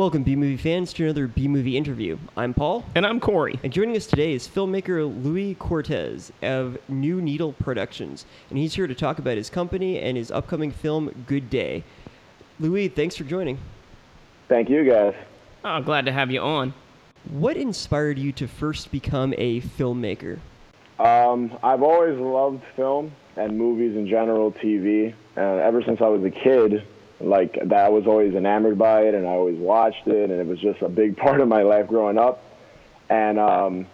Welcome, B movie fans, to another B movie interview. I'm Paul, And I'm Corey. and joining us today is filmmaker Louis Cortez of New Needle Productions, and he's here to talk about his company and his upcoming film Good Day. Louis, thanks for joining. Thank you, guys. Oh, glad to have you on. What inspired you to first become a filmmaker? Um, I've always loved film and movies in general, TV, and ever since I was a kid, like that, I was always enamored by it, and I always watched it, and it was just a big part of my life growing up. And um,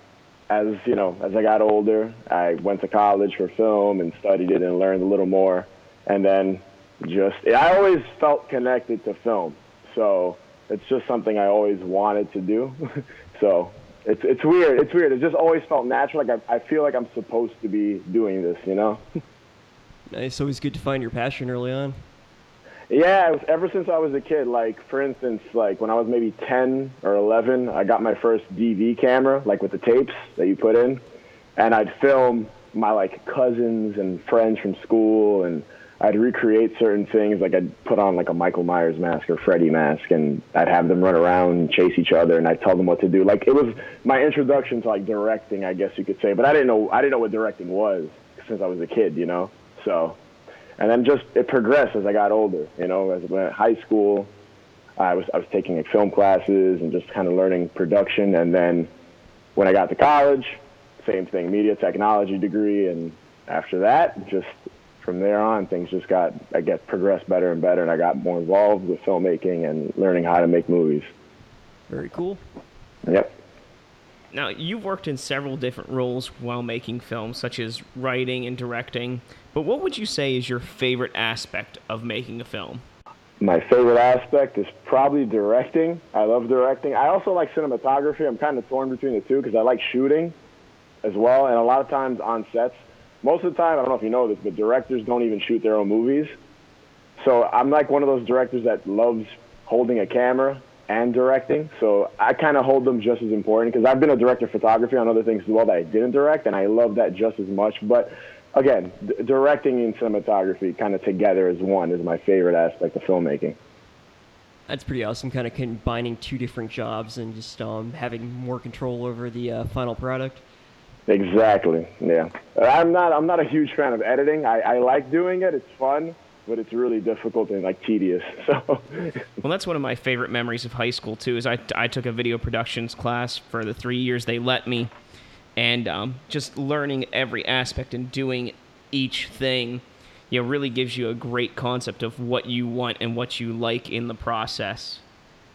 as you know, as I got older, I went to college for film and studied it and learned a little more, and then just I always felt connected to film, so it's just something I always wanted to do. so it's it's weird. It's weird. It just always felt natural. Like I, I feel like I'm supposed to be doing this. You know? It's always good to find your passion early on. Yeah. It was, ever since I was a kid. Like for instance, like when I was maybe 10 or 11, I got my first DV camera, like with the tapes that you put in, and I'd film my like cousins and friends from school and. I'd recreate certain things, like I'd put on like a Michael Myers mask or Freddy mask, and I'd have them run around and chase each other, and I'd tell them what to do. Like it was my introduction to like directing, I guess you could say. But I didn't know I didn't know what directing was since I was a kid, you know. So, and then just it progressed as I got older. You know, as I went to high school, I was I was taking like film classes and just kind of learning production, and then when I got to college, same thing, media technology degree, and after that, just from there on, things just got I guess progressed better and better, and I got more involved with filmmaking and learning how to make movies. Very cool. Yep. Now, you've worked in several different roles while making films, such as writing and directing. But what would you say is your favorite aspect of making a film? My favorite aspect is probably directing. I love directing. I also like cinematography. I'm kind of torn between the two because I like shooting as well, and a lot of times on sets. Most of the time, I don't know if you know this, but directors don't even shoot their own movies. So I'm like one of those directors that loves holding a camera and directing. So I kind of hold them just as important because I've been a director of photography on other things as well that I didn't direct, and I love that just as much. But again, d- directing and cinematography kind of together as one is my favorite aspect of filmmaking. That's pretty awesome, kind of combining two different jobs and just um, having more control over the uh, final product. Exactly. Yeah. I'm not. I'm not a huge fan of editing. I, I like doing it. It's fun, but it's really difficult and like tedious. So. Well, that's one of my favorite memories of high school too. Is I, I took a video productions class for the three years they let me, and um, just learning every aspect and doing each thing, you know, really gives you a great concept of what you want and what you like in the process.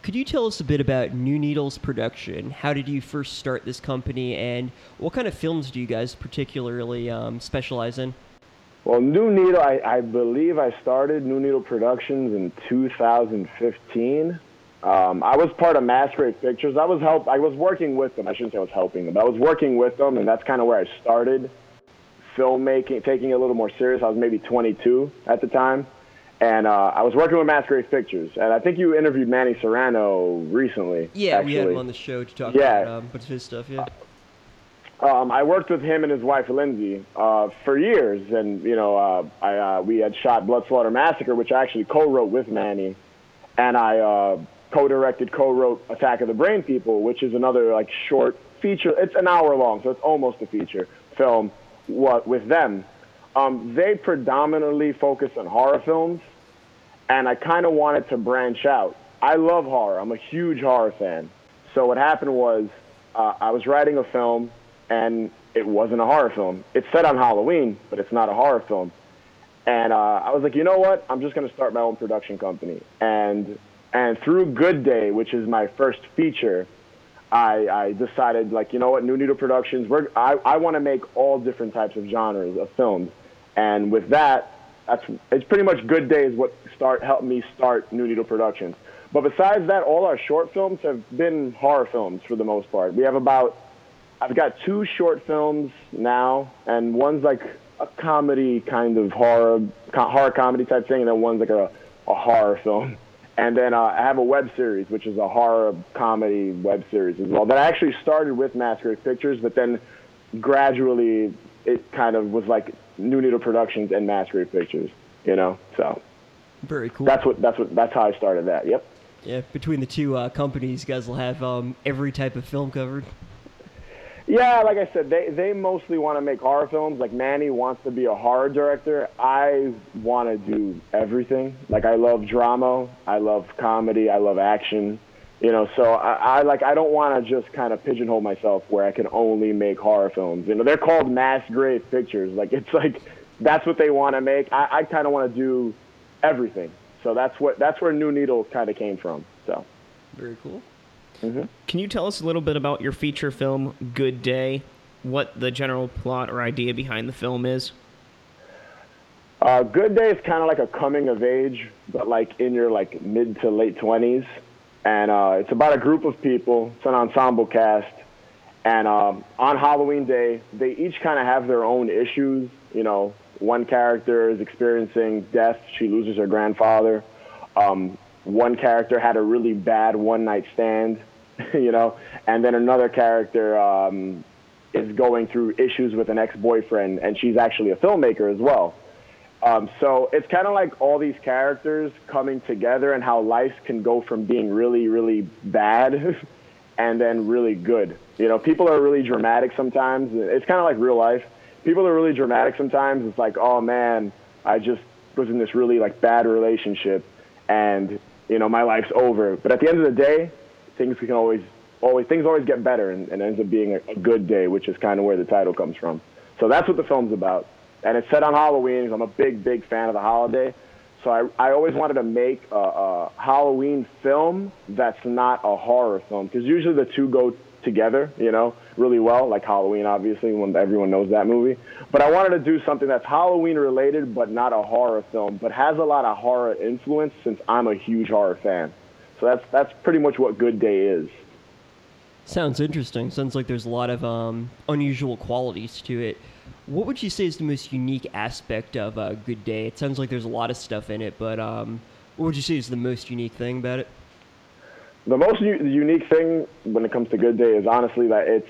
Could you tell us a bit about New Needles production? How did you first start this company, and what kind of films do you guys particularly um, specialize in? Well, New Needle. I, I believe I started New Needle Productions in 2015. Um, I was part of Masquerade Pictures. I was help. I was working with them. I shouldn't say I was helping them, but I was working with them, and that's kind of where I started filmmaking, taking it a little more serious. I was maybe 22 at the time, and uh, I was working with Masquerade Pictures. And I think you interviewed Manny Serrano recently. Yeah, actually. we had him on the show to talk Yeah. about um, but his stuff. Yeah. Um, I worked with him and his wife Lindsay uh, for years, and you know, uh, I uh, we had shot Blood Slaughter Massacre, which I actually co-wrote with Manny, and I uh, co-directed, co-wrote Attack of the Brain People, which is another like short feature. It's an hour long, so it's almost a feature film. What with them, um, they predominantly focus on horror films, and I kind of wanted to branch out. I love horror. I'm a huge horror fan. So what happened was uh, I was writing a film, and it wasn't a horror film. It's set on Halloween, but it's not a horror film. And uh, I was like, you know what? I'm just going to start my own production company. And and through Good Day, which is my first feature, I, I decided like, you know what? New Needle Productions. We're, I I want to make all different types of genres of films. And with that, that's it's pretty much Good Day is what start helped me start New Needle Productions. But besides that, all our short films have been horror films for the most part. We have about I've got two short films now, and one's like a comedy kind of horror, co- horror comedy type thing, and then one's like a, a horror film. And then uh, I have a web series, which is a horror comedy web series as well. That I actually started with Masquerade Pictures, but then gradually it kind of was like New Needle Productions and Masquerade Pictures, you know. So Very cool. that's what that's what that's how I started that. Yep. Yeah, between the two uh, companies, you guys will have um, every type of film covered. Yeah, like I said, they they mostly want to make horror films. Like Manny wants to be a horror director. I want to do everything. Like I love drama, I love comedy, I love action. You know, so I, I like I don't want to just kind of pigeonhole myself where I can only make horror films. You know, they're called Masquerade Pictures. Like it's like that's what they want to make. I, I kind of want to do everything. So that's what that's where New Needle kind of came from. So Very cool. Can you tell us a little bit about your feature film, Good Day? What the general plot or idea behind the film is? Uh, Good Day is kind of like a coming of age, but like in your like mid to late twenties, and uh, it's about a group of people. It's an ensemble cast, and um, on Halloween Day, they each kind of have their own issues. You know, one character is experiencing death; she loses her grandfather. Um, one character had a really bad one night stand, you know, and then another character um, is going through issues with an ex boyfriend, and she's actually a filmmaker as well. Um, so it's kind of like all these characters coming together and how life can go from being really, really bad and then really good. You know, people are really dramatic sometimes. It's kind of like real life. People are really dramatic sometimes. It's like, oh man, I just was in this really like bad relationship and, you know, my life's over. But at the end of the day, things can always, always, things always get better and, and ends up being a, a good day, which is kind of where the title comes from. So that's what the film's about and it's set on Halloween. I'm a big, big fan of the holiday. So I, I always wanted to make a, a Halloween film that's not a horror film because usually the two go together, you know, really well. Like Halloween, obviously, when everyone knows that movie. But I wanted to do something that's Halloween related, but not a horror film, but has a lot of horror influence since I'm a huge horror fan. So that's that's pretty much what Good Day is. Sounds interesting. Sounds like there's a lot of um, unusual qualities to it. What would you say is the most unique aspect of uh, Good Day? It sounds like there's a lot of stuff in it, but um, what would you say is the most unique thing about it? the most u- unique thing when it comes to Good Day is honestly that it's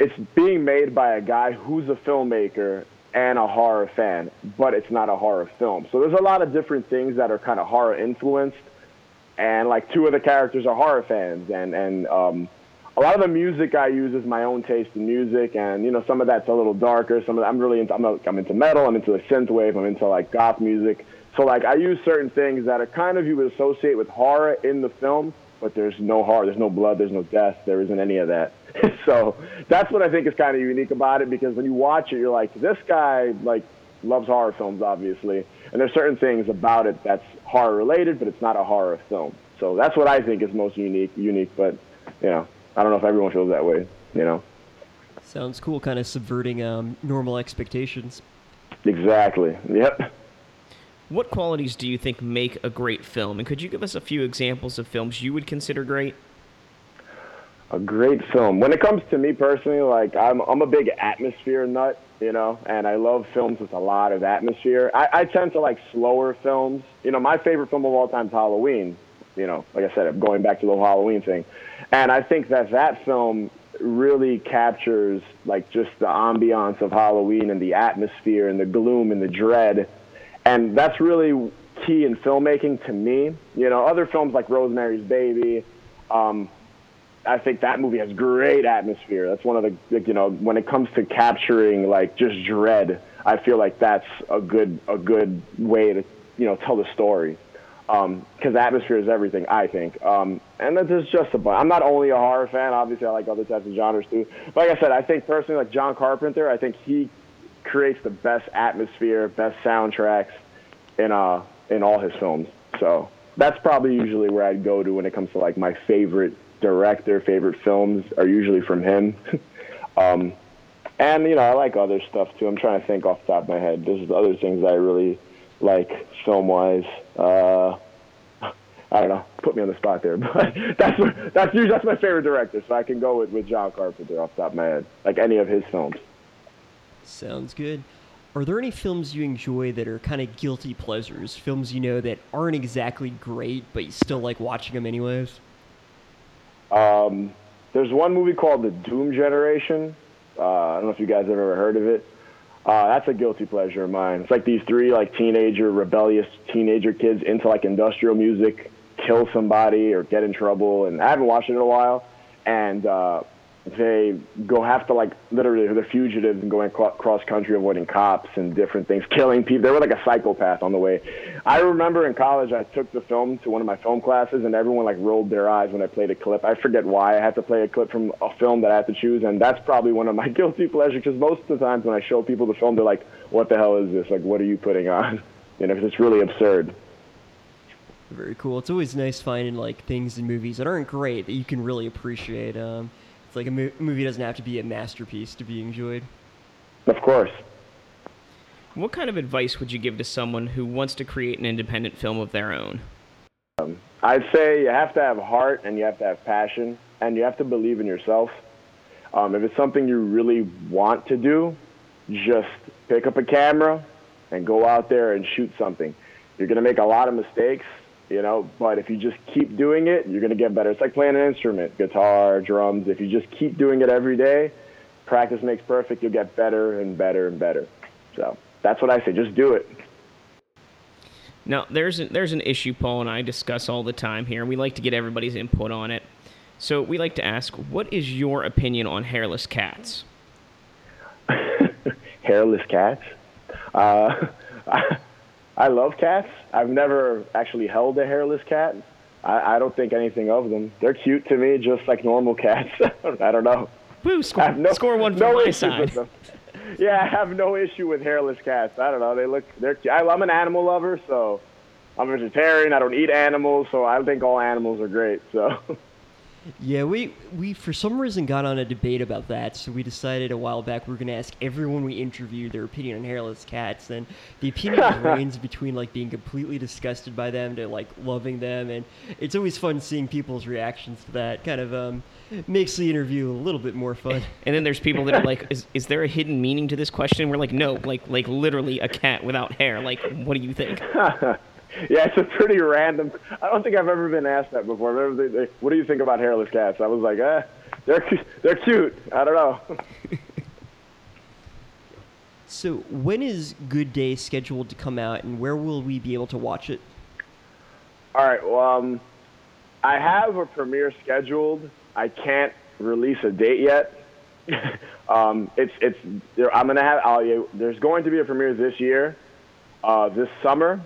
it's being made by a guy who's a filmmaker and a horror fan, but it's not a horror film. So there's a lot of different things that are kind of horror influenced, and like two of the characters are horror fans, and and um, a lot of the music I use is my own taste in music, and you know some of that's a little darker. Some of I'm really into I'm, a, I'm into metal, I'm into the synth wave, I'm into like goth music. So like I use certain things that are kind of you would associate with horror in the film, but there's no horror, there's no blood, there's no death, there isn't any of that. so that's what I think is kind of unique about it because when you watch it, you're like, this guy like loves horror films, obviously, and there's certain things about it that's horror related, but it's not a horror film. So that's what I think is most unique. Unique, but you know, I don't know if everyone feels that way. You know, Sounds cool, kind of subverting um, normal expectations. exactly. Yep. What qualities do you think make a great film? And could you give us a few examples of films you would consider great? A great film. When it comes to me personally, like I'm, I'm a big atmosphere nut, you know, and I love films with a lot of atmosphere. I, I tend to like slower films. You know, my favorite film of all time is Halloween. You know, like I said, going back to the Halloween thing, and I think that that film really captures like just the ambiance of Halloween and the atmosphere and the gloom and the dread, and that's really key in filmmaking to me. You know, other films like Rosemary's Baby. Um, I think that movie has great atmosphere. That's one of the, like, you know, when it comes to capturing like just dread, I feel like that's a good a good way to, you know, tell the story. Because atmosphere is everything, I think. Um, and that is just a bunch. I'm not only a horror fan. Obviously, I like other types of genres too. But like I said, I think personally, like John Carpenter, I think he creates the best atmosphere, best soundtracks in uh in all his films. So that's probably usually where I'd go to when it comes to like my favorite director, favorite films are usually from him. um, and you know, I like other stuff too. I'm trying to think off the top of my head. There's other things I really like film wise. Uh, I don't know. Put me on the spot there, but that's that's usually that's my favorite director. So I can go with, with John Carpenter off the top of my head, like any of his films. Sounds good. Are there any films you enjoy that are kind of guilty pleasures? Films you know that aren't exactly great, but you still like watching them anyways? Um, there's one movie called The Doom Generation. Uh, I don't know if you guys have ever heard of it. Uh, that's a guilty pleasure of mine. It's like these three like teenager, rebellious teenager kids into like industrial music, kill somebody or get in trouble. And I haven't watched it in a while. And uh, they go have to like literally they're fugitives and going cross country avoiding cops and different things, killing people. They were like a psychopath on the way. I remember in college I took the film to one of my film classes and everyone like rolled their eyes when I played a clip. I forget why I had to play a clip from a film that I had to choose, and that's probably one of my guilty pleasures because most of the times when I show people the film, they're like, "What the hell is this? Like, what are you putting on?" You know, because it's really absurd. Very cool. It's always nice finding like things in movies that aren't great that you can really appreciate. Um, it's like a mo- movie doesn't have to be a masterpiece to be enjoyed. Of course. What kind of advice would you give to someone who wants to create an independent film of their own? Um, I'd say you have to have heart and you have to have passion and you have to believe in yourself. Um, if it's something you really want to do, just pick up a camera and go out there and shoot something. You're going to make a lot of mistakes, you know, but if you just keep doing it, you're going to get better. It's like playing an instrument, guitar, drums. If you just keep doing it every day, practice makes perfect. You'll get better and better and better. So that's what I say. Just do it. Now, there's an, there's an issue Paul and I discuss all the time here, and we like to get everybody's input on it. So we like to ask, what is your opinion on hairless cats? hairless cats? Uh, I love cats. I've never actually held a hairless cat. I, I don't think anything of them. They're cute to me, just like normal cats. I don't know. Woo, score, no, score one for no my side. Yeah, I have no issue with hairless cats. I don't know. They look, they're cute. I, I'm an animal lover, so I'm a vegetarian. I don't eat animals, so I think all animals are great. So. Yeah, we we for some reason got on a debate about that, so we decided a while back we are going to ask everyone we interviewed their opinion on hairless cats, and the opinion ranges between like being completely disgusted by them to like loving them, and it's always fun seeing people's reactions to that. Kind of um, makes the interview a little bit more fun. And then there's people that are like, "Is is there a hidden meaning to this question?" We're like, "No, like like literally a cat without hair. Like, what do you think?" yeah, it's a pretty random. I don't think I've ever been asked that before. They, they, what do you think about hairless cats? I was like, eh, they're they're cute. I don't know. so, when is Good Day scheduled to come out, and where will we be able to watch it? All right. Well, um, I have a premiere scheduled. I can't release a date yet. um, it's it's. I'm gonna have. I'll, there's going to be a premiere this year, uh, this summer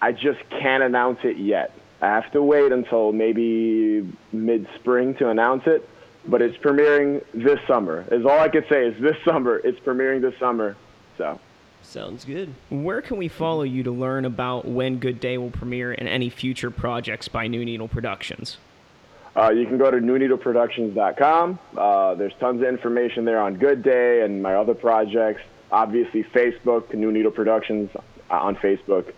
I just can't announce it yet. I have to wait until maybe mid spring to announce it, but it's premiering this summer. Is all I could say is this summer. It's premiering this summer. So. Sounds good. Where can we follow you to learn about when Good Day will premiere and any future projects by New Needle Productions? Uh, you can go to newneedleproductions.com. Uh, there's tons of information there on Good Day and my other projects. Obviously, Facebook, New Needle Productions uh, on Facebook.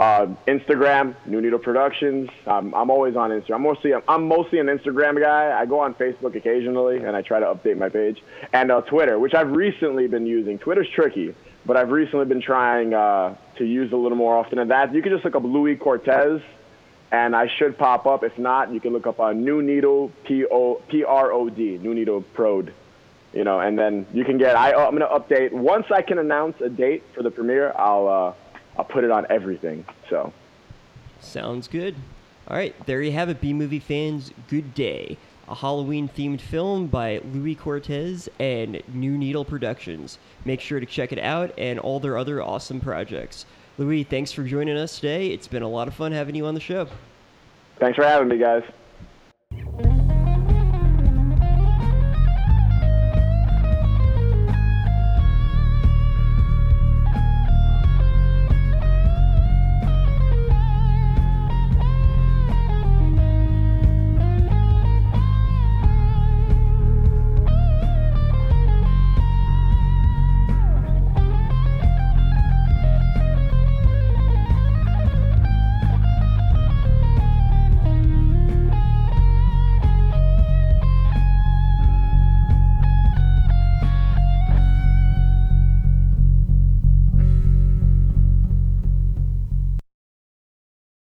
Uh, Instagram, New Needle Productions. Um, I'm always on Instagram. I'm mostly I'm mostly an Instagram guy. I go on Facebook occasionally, and I try to update my page. And uh, Twitter, which I've recently been using. Twitter's tricky, but I've recently been trying uh, to use a little more often And that. You can just look up Louis Cortez, and I should pop up. If not, you can look up on New Needle P O P R O D New Needle Prod. You know, and then you can get. I, I'm going to update once I can announce a date for the premiere. I'll uh, I'll put it on everything. So. Sounds good. All right, there you have it, B movie fans. Good day. A Halloween themed film by Louis Cortez and New Needle Productions. Make sure to check it out and all their other awesome projects. Louis, thanks for joining us today. It's been a lot of fun having you on the show. Thanks for having me, guys.